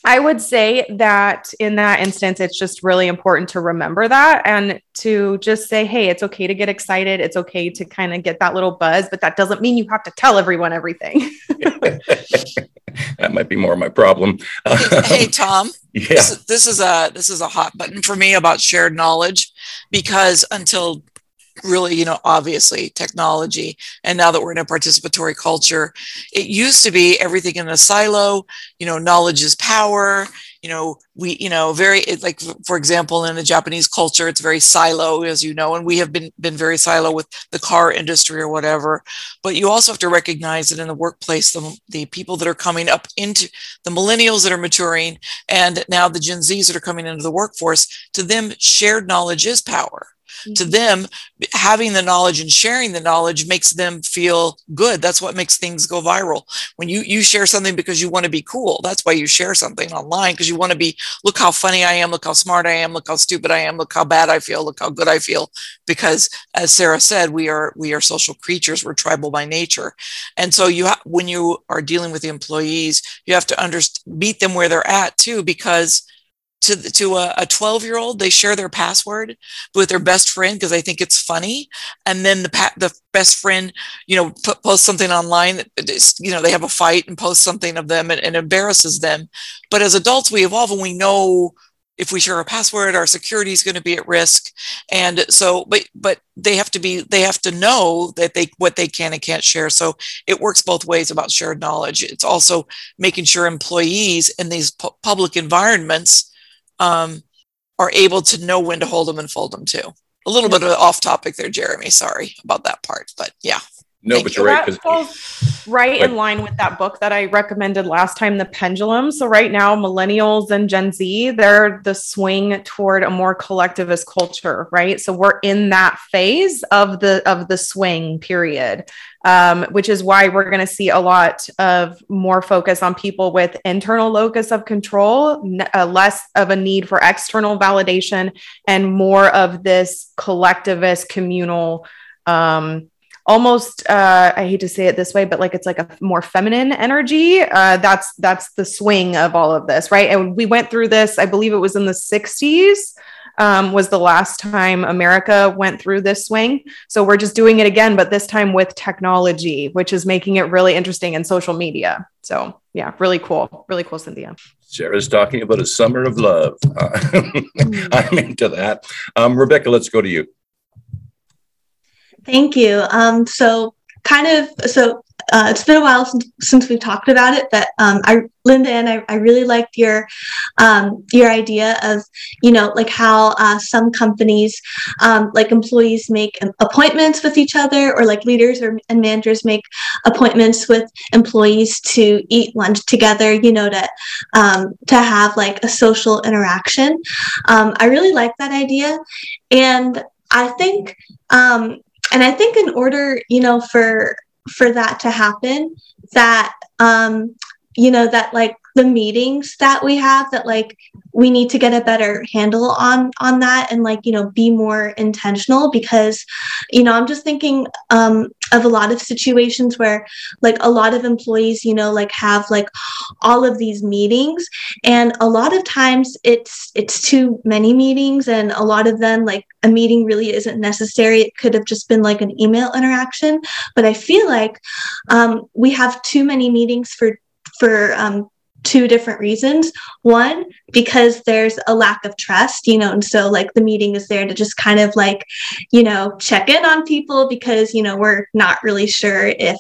I would say that in that instance, it's just really important to remember that and to just say, hey, it's okay to get excited. It's okay to kind of get that little buzz, but that doesn't mean you have to tell everyone everything. (laughs) (laughs) that might be more of my problem. (laughs) hey, (laughs) Tom. Yeah. This, this is a this is a hot button for me about shared knowledge because until really, you know, obviously technology. And now that we're in a participatory culture, it used to be everything in a silo, you know, knowledge is power. You know, we, you know, very like, for example, in the Japanese culture, it's very silo, as you know, and we have been been very silo with the car industry or whatever. But you also have to recognize that in the workplace, the, the people that are coming up into the millennials that are maturing, and now the Gen Zs that are coming into the workforce, to them, shared knowledge is power to mm-hmm. them having the knowledge and sharing the knowledge makes them feel good. That's what makes things go viral. When you you share something because you want to be cool that's why you share something online because you want to be look how funny i am look how smart i am look how stupid i am look how bad i feel look how good i feel. Because as sarah said we are we are social creatures we're tribal by nature. And so you ha- when you are dealing with the employees you have to understand meet them where they're at too because to to a 12 year old they share their password with their best friend because they think it's funny. And then the pa- the best friend you know p- posts something online that you know they have a fight and post something of them and, and embarrasses them. But as adults we evolve and we know if we share a password our security is going to be at risk. And so but but they have to be they have to know that they what they can and can't share. So it works both ways about shared knowledge. It's also making sure employees in these pu- public environments um, are able to know when to hold them and fold them too. A little bit of off topic there, Jeremy. Sorry about that part, but yeah. No, but you're right. That falls right in line with that book that I recommended last time, The Pendulum. So right now, millennials and Gen Z, they're the swing toward a more collectivist culture, right? So we're in that phase of the of the swing period, um, which is why we're going to see a lot of more focus on people with internal locus of control, uh, less of a need for external validation, and more of this collectivist communal. Um, almost uh, i hate to say it this way but like it's like a more feminine energy uh, that's that's the swing of all of this right and we went through this i believe it was in the 60s um, was the last time america went through this swing so we're just doing it again but this time with technology which is making it really interesting in social media so yeah really cool really cool cynthia Sarah's talking about a summer of love. Uh, (laughs) I'm into that. Um, Rebecca, let's go to you. Thank you. Um, so kind of so uh, it's been a while since, since we've talked about it, but um, I, Linda, and I, I really liked your um, your idea of you know like how uh, some companies um, like employees make appointments with each other, or like leaders or and managers make appointments with employees to eat lunch together. You know to um, to have like a social interaction. Um, I really like that idea, and I think um, and i think in order you know for for that to happen that um you know that like the meetings that we have that like we need to get a better handle on on that and like you know be more intentional because you know i'm just thinking um of a lot of situations where like a lot of employees you know like have like all of these meetings and a lot of times it's it's too many meetings and a lot of them like a meeting really isn't necessary. It could have just been like an email interaction. But i feel like um, we have too many meetings for for um, two different reasons. One, because there's a lack of trust, you know, and so like the meeting is there to just kind of like, you know, check in on people because, you know, we're not really sure if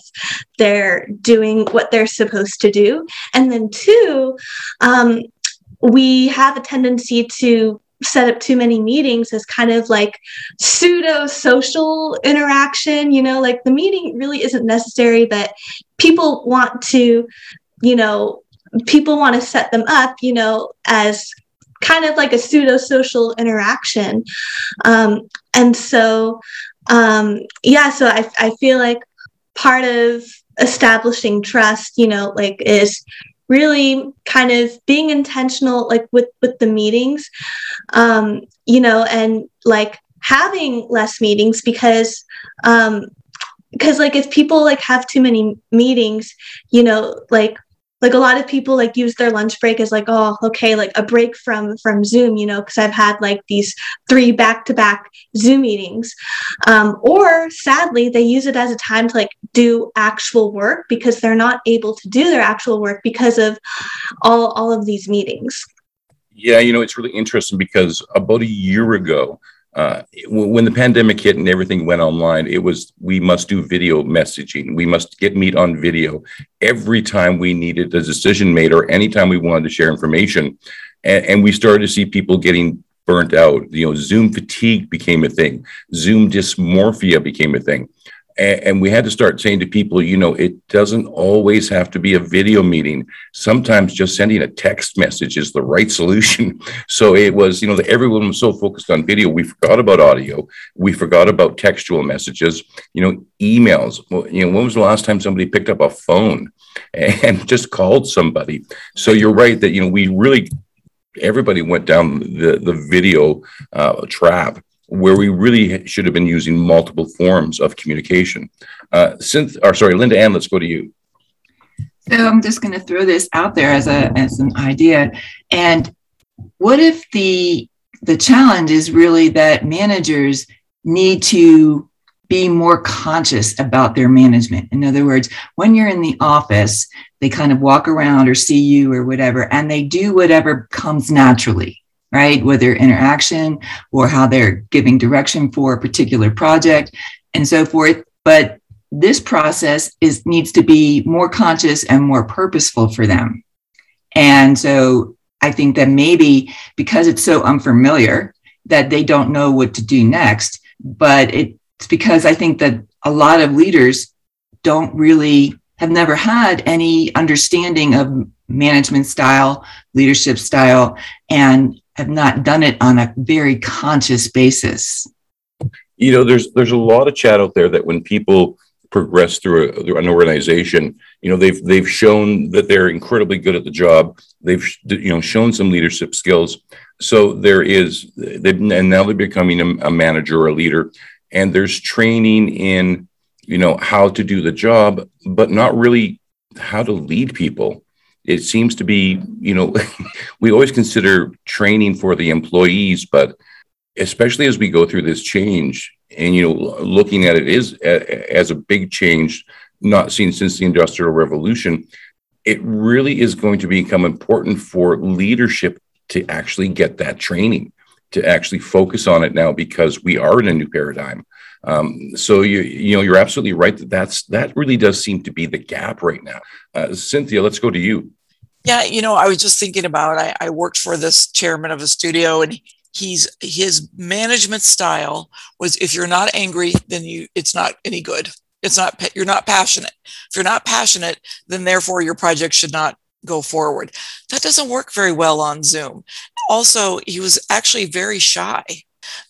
they're doing what they're supposed to do. And then two, um, we have a tendency to set up too many meetings as kind of like pseudo social interaction you know like the meeting really isn't necessary but people want to you know people want to set them up, you know, as kind of like a pseudo social interaction. Um, and so, um, yeah, so I, I feel like part of establishing trust, you know, like is really kind of being intentional, like with, with the meetings, um, you know, and like having less meetings because, um, because like if people like have too many meetings you know like like a lot of people like use their lunch break as like oh okay like a break from from zoom you know because i've had like these three back-to-back zoom meetings. Um, or sadly they use it as a time to like do actual work because they're not able to do their actual work because of all all of these meetings. Yeah you know it's really interesting because about a year ago uh, when the pandemic hit and everything went online, it was we must do video messaging. We must get meet on video every time we needed a decision made or anytime we wanted to share information. And, and we started to see people getting burnt out. You know, Zoom fatigue became a thing. Zoom dysmorphia became a thing and, we had to start saying to people, you know, it doesn't always have to be a video meeting. Sometimes just sending a text message is the right solution. (laughs) So it was, you know, that everyone was so focused on video, we forgot about audio, we forgot about textual messages, you know, emails. You know, when was the last time somebody picked up a phone (laughs) and just called somebody? So you're right that you know we really everybody went down the the video uh, trap where we really should have been using multiple forms of communication. Uh, Synth, or sorry, Linda Ann, let's go to you. So I'm just going to throw this out there as a as an idea. And what if the the challenge is really that managers need to be more conscious about their management. In other words, when you're in the office, they kind of walk around or see you or whatever, and they do whatever comes naturally right? Whether interaction or how they're giving direction for a particular project and so forth. But this process is needs to be more conscious and more purposeful for them. And so I think that maybe because it's so unfamiliar that they don't know what to do next, but it's because I think that a lot of leaders don't really have never had any understanding of management style, leadership style, and have not done it on a very conscious basis. You know, there's there's a lot of chat out there that when people progress through, a, through an organization, you know, they've they've shown that they're incredibly good at the job. They've you know shown some leadership skills. So there is, and now they're becoming a, a manager or a leader, and there's training in you know how to do the job, but not really how to lead people it seems to be, you know, (laughs) we always consider training for the employees, but especially as we go through this change and, you know, looking at it is as a big change, not seen since the Industrial Revolution, it really is going to become important for leadership to actually get that training, to actually focus on it now because we are in a new paradigm. Um, so you you know you're absolutely right that that's that really does seem to be the gap right now. Uh, Cynthia, let's go to you. Yeah, you know, I was just thinking about I, I worked for this chairman of a studio and he's his management style was if you're not angry, then you it's not any good. It's not you're not passionate. If you're not passionate, then therefore your project should not go forward. That doesn't work very well on Zoom. Also, he was actually very shy.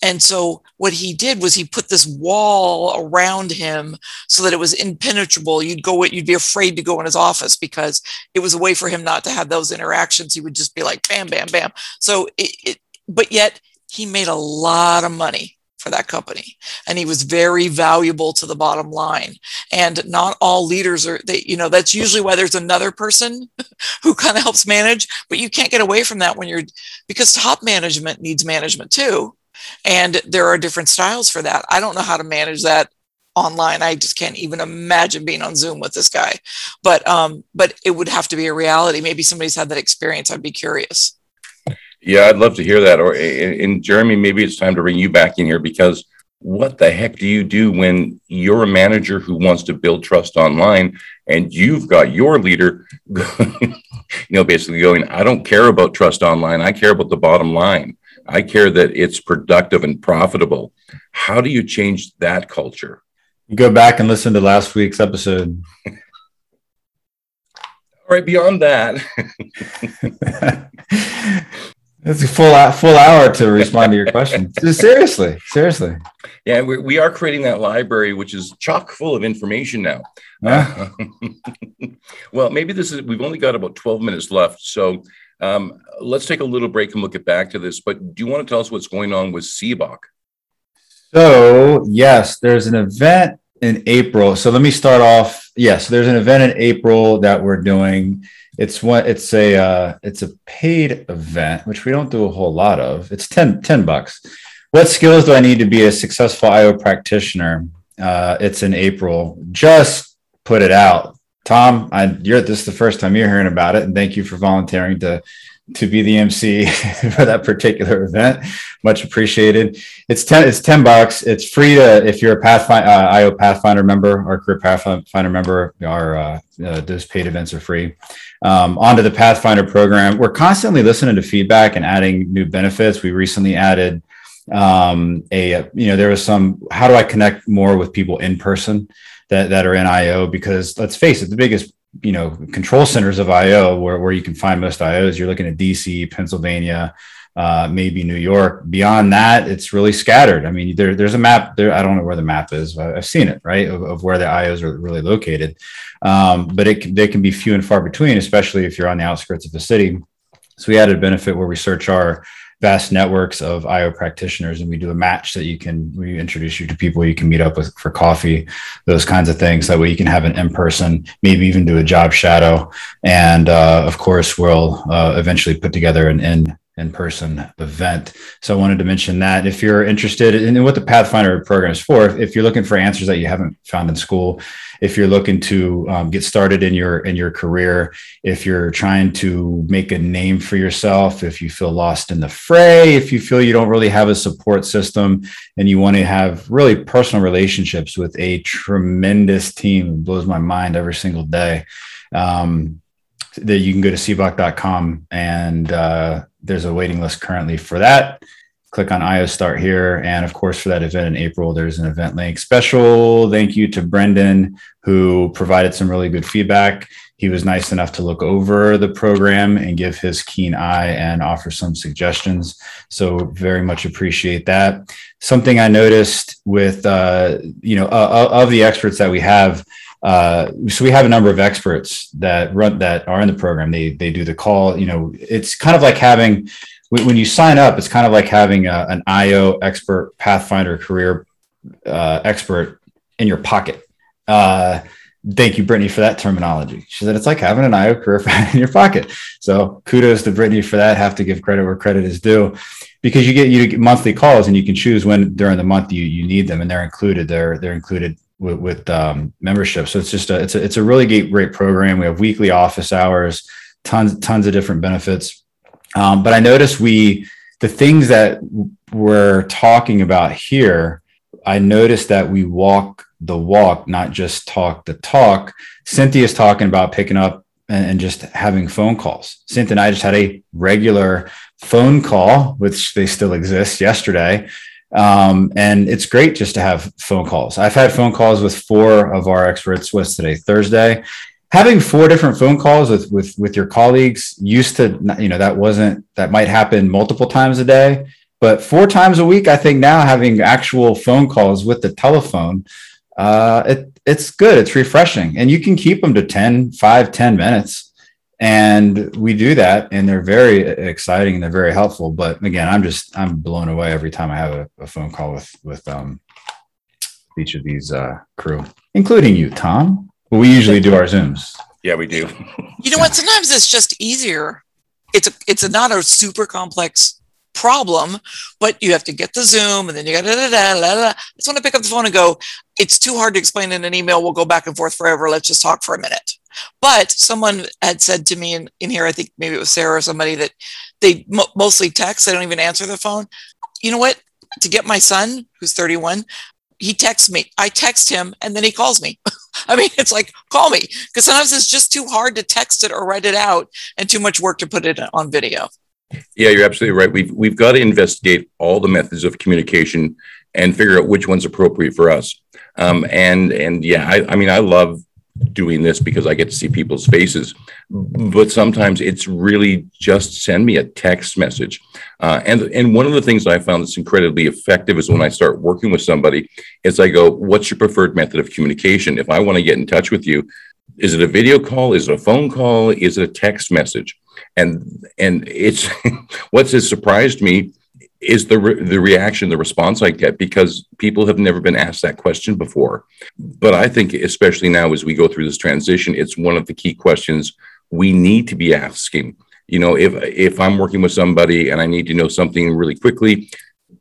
And so what he did was he put this wall around him so that it was impenetrable. You'd go, you'd be afraid to go in his office because it was a way for him not to have those interactions. He would just be like, bam, bam, bam. So it, it but yet he made a lot of money for that company and he was very valuable to the bottom line and not all leaders are they you know that's usually why there's another person (laughs) who kind of helps manage but you can't get away from that when you're because top management needs management too and there are different styles for that. I don't know how to manage that online. I just can't even imagine being on Zoom with this guy. But um, but it would have to be a reality. Maybe somebody's had that experience. I'd be curious. Yeah, I'd love to hear that. Or and Jeremy, maybe it's time to bring you back in here because what the heck do you do when you're a manager who wants to build trust online and you've got your leader (laughs) you know basically going i don't care about trust online i care about the bottom line I care that it's productive and profitable. How do you change that culture? You go back and listen to last week's episode. All right, beyond that. (laughs) It's a full full hour to respond to your question. (laughs) seriously, seriously. Yeah, we, we are creating that library, which is chock full of information now. Yeah. (laughs) well, maybe this is. We've only got about twelve minutes left, so um, let's take a little break and look get back to this. But do you want to tell us what's going on with CBOC? So, yes, there's an event in April. So let me start off. Yes, there's an event in April that we're doing. It's what it's a uh, it's a paid event, which we don't do a whole lot of. It's 10, 10 bucks. What skills do I need to be a successful IO practitioner? Uh, it's in April. Just put it out. Tom, I, you're this is the first time you're hearing about it, and thank you for volunteering to to be the MC (laughs) for that particular event. Much appreciated. It's ten. It's ten bucks. It's free to if you're a Pathfinder uh, IO Pathfinder member or career Pathfinder member. Our uh, uh, those paid events are free. Um, onto the Pathfinder program. We're constantly listening to feedback and adding new benefits. We recently added um, a you know there was some. How do I connect more with people in person? That, that are in IO because let's face it, the biggest you know control centers of IO where, where you can find most IOs, you're looking at DC, Pennsylvania, uh, maybe New York. Beyond that, it's really scattered. I mean, there, there's a map there. I don't know where the map is. I've seen it, right, of, of where the IOs are really located. Um, but it, they can be few and far between, especially if you're on the outskirts of the city. So we added a benefit where we search our vast networks of IO practitioners, and we do a match that you can we introduce you to people you can meet up with for coffee, those kinds of things. That way you can have an in person, maybe even do a job shadow, and uh, of course we'll uh, eventually put together an in in-person event. So I wanted to mention that if you're interested in what the Pathfinder program is for, if you're looking for answers that you haven't found in school, if you're looking to um, get started in your in your career, if you're trying to make a name for yourself, if you feel lost in the fray, if you feel you don't really have a support system, and you want to have really personal relationships with a tremendous team, it blows my mind every single day. Um, that you can go to cboc.com and uh, there's a waiting list currently for that. Click on IO Start here. And of course, for that event in April, there's an event link. Special thank you to Brendan, who provided some really good feedback. He was nice enough to look over the program and give his keen eye and offer some suggestions. So very much appreciate that. Something I noticed with uh, you know uh, of the experts that we have. Uh, so we have a number of experts that run that are in the program. They they do the call. You know, it's kind of like having when you sign up. It's kind of like having a, an IO expert, Pathfinder career uh, expert in your pocket. Uh, thank you, Brittany, for that terminology. She said it's like having an IO career (laughs) in your pocket. So kudos to Brittany for that. Have to give credit where credit is due, because you get you get monthly calls and you can choose when during the month you you need them, and they're included. They're they're included with, with um, membership. So it's just a it's a it's a really great program. We have weekly office hours, tons tons of different benefits. Um, but I noticed we the things that we're talking about here. I noticed that we walk the walk, not just talk the talk. Cynthia's talking about picking up and, and just having phone calls. Cynthia and I just had a regular phone call, which they still exist yesterday. Um, and it's great just to have phone calls. I've had phone calls with four of our experts. What's today? Thursday. Having four different phone calls with with with your colleagues used to, you know, that wasn't that might happen multiple times a day, but four times a week. I think now having actual phone calls with the telephone uh, it, it's good. It's refreshing. And you can keep them to 10, 5, 10 minutes. And we do that. And they're very exciting and they're very helpful. But again, I'm just, I'm blown away every time I have a, a phone call with, with um, each of these uh, crew, including you, Tom. Well, we usually do our Zooms. Yeah, we do. You (laughs) know what? Sometimes it's just easier. It's a, it's a, not a super complex problem, but you have to get the Zoom and then you got da, da, da, da, da. I just want to pick up the phone and go, it's too hard to explain in an email. We'll go back and forth forever. Let's just talk for a minute. But someone had said to me in, in here, I think maybe it was Sarah or somebody that they mo- mostly text. They don't even answer the phone. You know what? To get my son, who's 31, he texts me. I text him and then he calls me. (laughs) I mean, it's like, call me. Because sometimes it's just too hard to text it or write it out and too much work to put it on video. Yeah, you're absolutely right. We've we've got to investigate all the methods of communication and figure out which one's appropriate for us. Um, and and yeah, I, I mean, I love doing this because I get to see people's faces. But sometimes it's really just send me a text message. Uh, and and one of the things I found that's incredibly effective is when I start working with somebody, is I go, "What's your preferred method of communication?" If I want to get in touch with you, is it a video call? Is it a phone call? Is it a text message? And and it's (laughs) what's has surprised me is the re- the reaction, the response I get because people have never been asked that question before. But I think, especially now as we go through this transition, it's one of the key questions we need to be asking. You know, if if I'm working with somebody and I need to know something really quickly,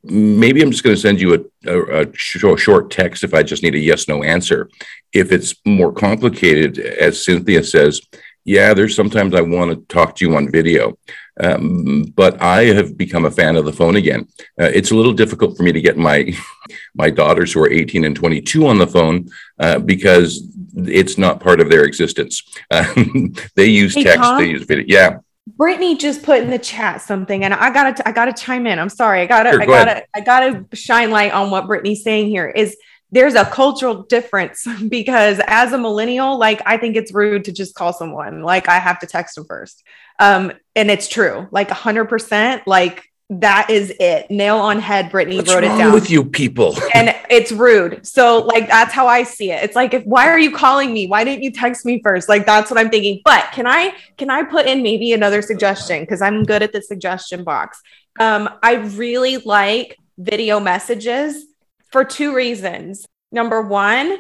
maybe I'm just going to send you a, a, a short, short text if I just need a yes no answer. If it's more complicated, as Cynthia says, yeah, there's sometimes I want to talk to you on video, um, but I have become a fan of the phone again. Uh, it's a little difficult for me to get my (laughs) my daughters who are 18 and 22 on the phone uh, because it's not part of their existence. (laughs) they use Hey, text, Tom? they use video. Yeah, Brittany just put in the chat something, and I gotta, I gotta chime in. I'm sorry, I gotta, Sure, I go gotta, ahead. I gotta shine light on what Brittany's saying here. Is there's a cultural difference (laughs) because as a millennial, like I think it's rude to just call someone. Like I have to text them first, um, and it's true. Like 100, percent like that is it. Nail on head. Brittany what's wrote it down with you people? (laughs) and it's rude. So like that's how I see it. It's like if why are you calling me? Why didn't you text me first? Like that's what I'm thinking. But can I can I put in maybe another suggestion because I'm good at the suggestion box. Um I really like video messages for two reasons. Number 1,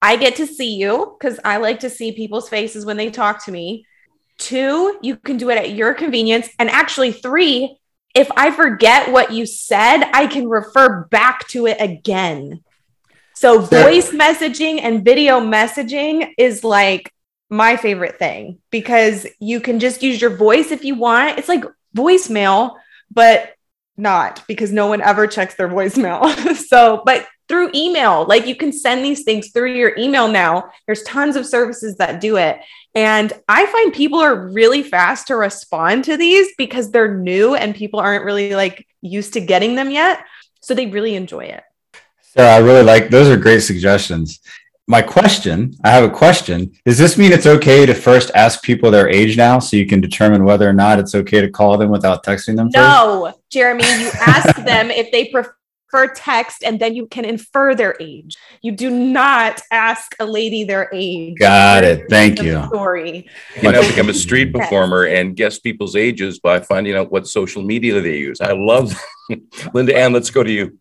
I get to see you cuz I like to see people's faces when they talk to me. Two, you can do it at your convenience and actually three, if I forget what you said, I can refer back to it again. So voice messaging and video messaging is like my favorite thing because you can just use your voice if you want. It's like voicemail, but not because no one ever checks their voicemail. (laughs) so, but through email, like you can send these things through your email now. There's tons of services that do it. And I find people are really fast to respond to these because they're new and people aren't really like used to getting them yet. So they really enjoy it. Sarah, I really like those are great suggestions. my question i have a question does this mean it's okay to first ask people their age now so you can determine whether or not it's okay to call them without texting them first? No, Jeremy, you ask them if they prefer text and then you can infer their age. You do not ask a lady their age. got it thank The you You Story. know, become a street Yes. performer and guess people's ages by finding out what social media they use. I love (laughs) Linda Ann. Let's go to you.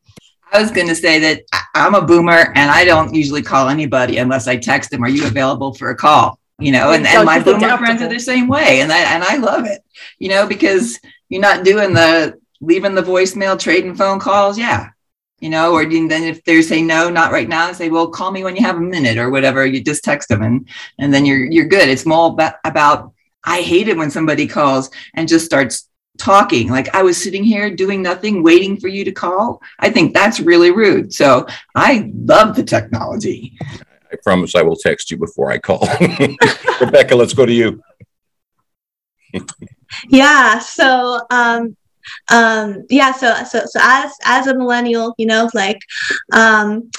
I was going to say that I- I'm a boomer and I don't usually call anybody unless I text them, are you available for a call? You know, and, and my Don't boomer friends are the same way. And I, and I love it, you know, because you're not doing the leaving the voicemail, trading phone calls. Yeah. You know, or then if they say no, not right now, say, well, call me when you have a minute or whatever. You just text them and, and then you're, you're good. It's more about, about, I hate it when somebody calls and just starts talking. Like I was sitting here doing nothing, waiting for you to call. I think that's really rude. So I love the technology. I promise I will text you before I call. (laughs) Rebecca, let's go to you. (laughs) yeah so um um yeah so so so as as a millennial you know like um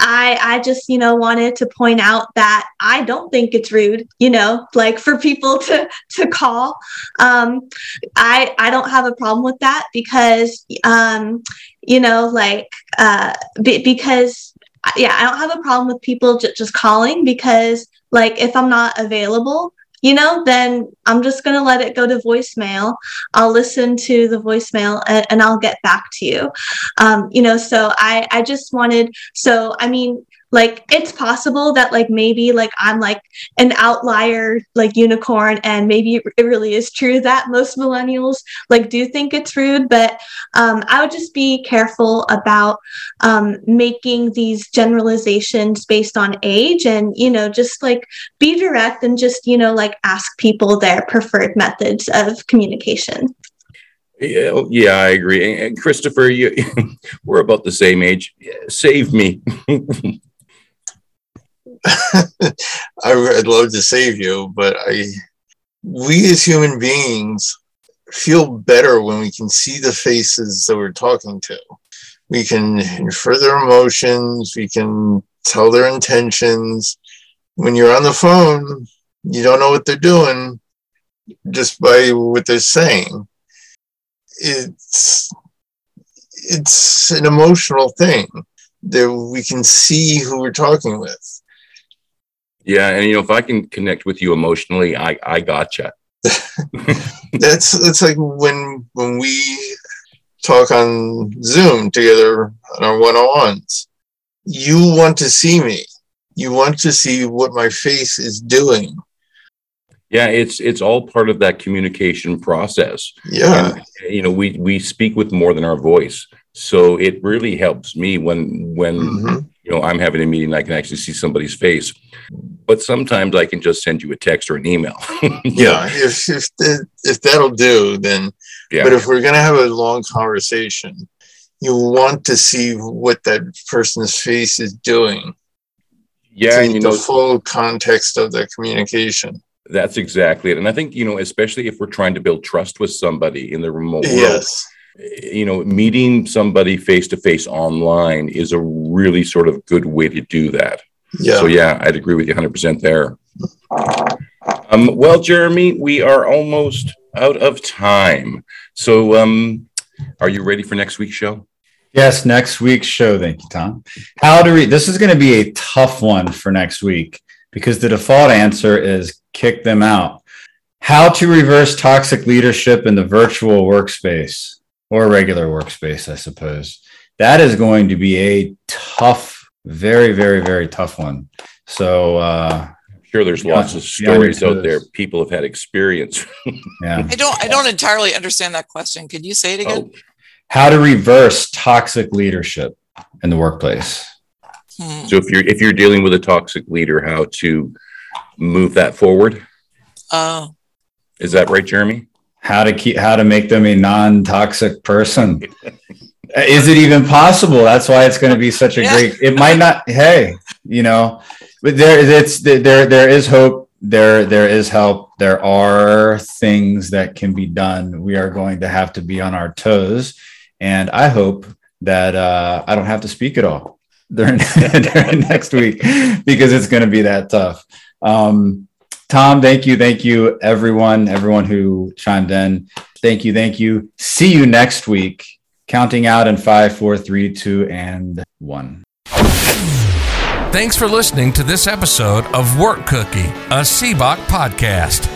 i i just you know wanted to point out that i don't think it's rude you know like for people (laughs) to to call. Um i i don't have a problem with that because um you know like uh be, because yeah i don't have a problem with people j- just calling because like if i'm not available you know, then I'm just going to let it go to voicemail. I'll listen to the voicemail and, and I'll get back to you. Um, you know, so I, I just wanted, so I mean, like it's possible that like maybe like I'm like an outlier like unicorn and maybe it really is true that most millennials like do think it's rude but um, I would just be careful about um, making these generalizations based on age and you know just like be direct and just you know like ask people their preferred methods of communication Yeah, oh, yeah, I agree. And- And Christopher, you, (laughs) we're about the same age. Save me. (laughs) (laughs) I'd love to save you, but I, we as human beings feel better when we can see the faces that we're talking to. We can infer their emotions, we can tell their intentions. When you're on the phone, you don't know what they're doing just by what they're saying. It's it's an emotional thing that we can see who we're talking with. Yeah, and you know, if I can connect with you emotionally, I I gotcha. (laughs) (laughs) that's that's like when when we talk on Zoom together on our one-on-ones. You want to see me. You want to see what my face is doing. Yeah, it's it's all part of that communication process. Yeah. And, you know, we we speak with more than our voice, so it really helps me when when Mhm. You know I'm having a meeting. I can actually see somebody's face, but sometimes I can just send you a text or an email. (laughs) Yeah. If if if that'll do, then yeah. but if we're gonna have a long conversation, you want to see what that person's face is doing. yeah, and you the know, full context of that communication. That's exactly it. And I think, you know, especially if we're trying to build trust with somebody in the remote world, Yes. You know, meeting somebody face to face online is a really sort of good way to do that. Yeah. So, yeah, I'd agree with you 100% there. Um, well, Jeremy, we are almost out of time. So, um, are you ready for next week's show? Yes, next week's show. Thank you, Tom. How to read this is going to be a tough one for next week because the default answer is kick them out. How to reverse toxic leadership in the virtual workspace or regular workspace, I suppose. That is going to be a tough, very, very, very tough one. So, uh, I'm Sure, there's Yeah, lots of stories it out there. People have had experience. yeah. I don't I don't entirely understand that question. Could you say it again? Oh, How to reverse toxic leadership in the workplace. Hmm. so if you're if you're dealing with a toxic leader, how to move that forward? Oh, Is that right, Jeremy? How to keep how to make them a non-toxic person. Is it even possible? That's why it's going to be such a Yeah. great it might not hey you know but there it's there there is hope. There there is help. There are things that can be done. We are going to have to be on our toes. And i hope that uh, i don't have to speak at all (laughs) during, (laughs) during next week because it's going to be that tough. Um, Tom, thank you. Thank you, everyone, everyone who chimed in. Thank you. Thank you. See you next week. Counting out in five, four, three, two, and one. Thanks for listening to this episode of Work Cookie, a CBOC podcast.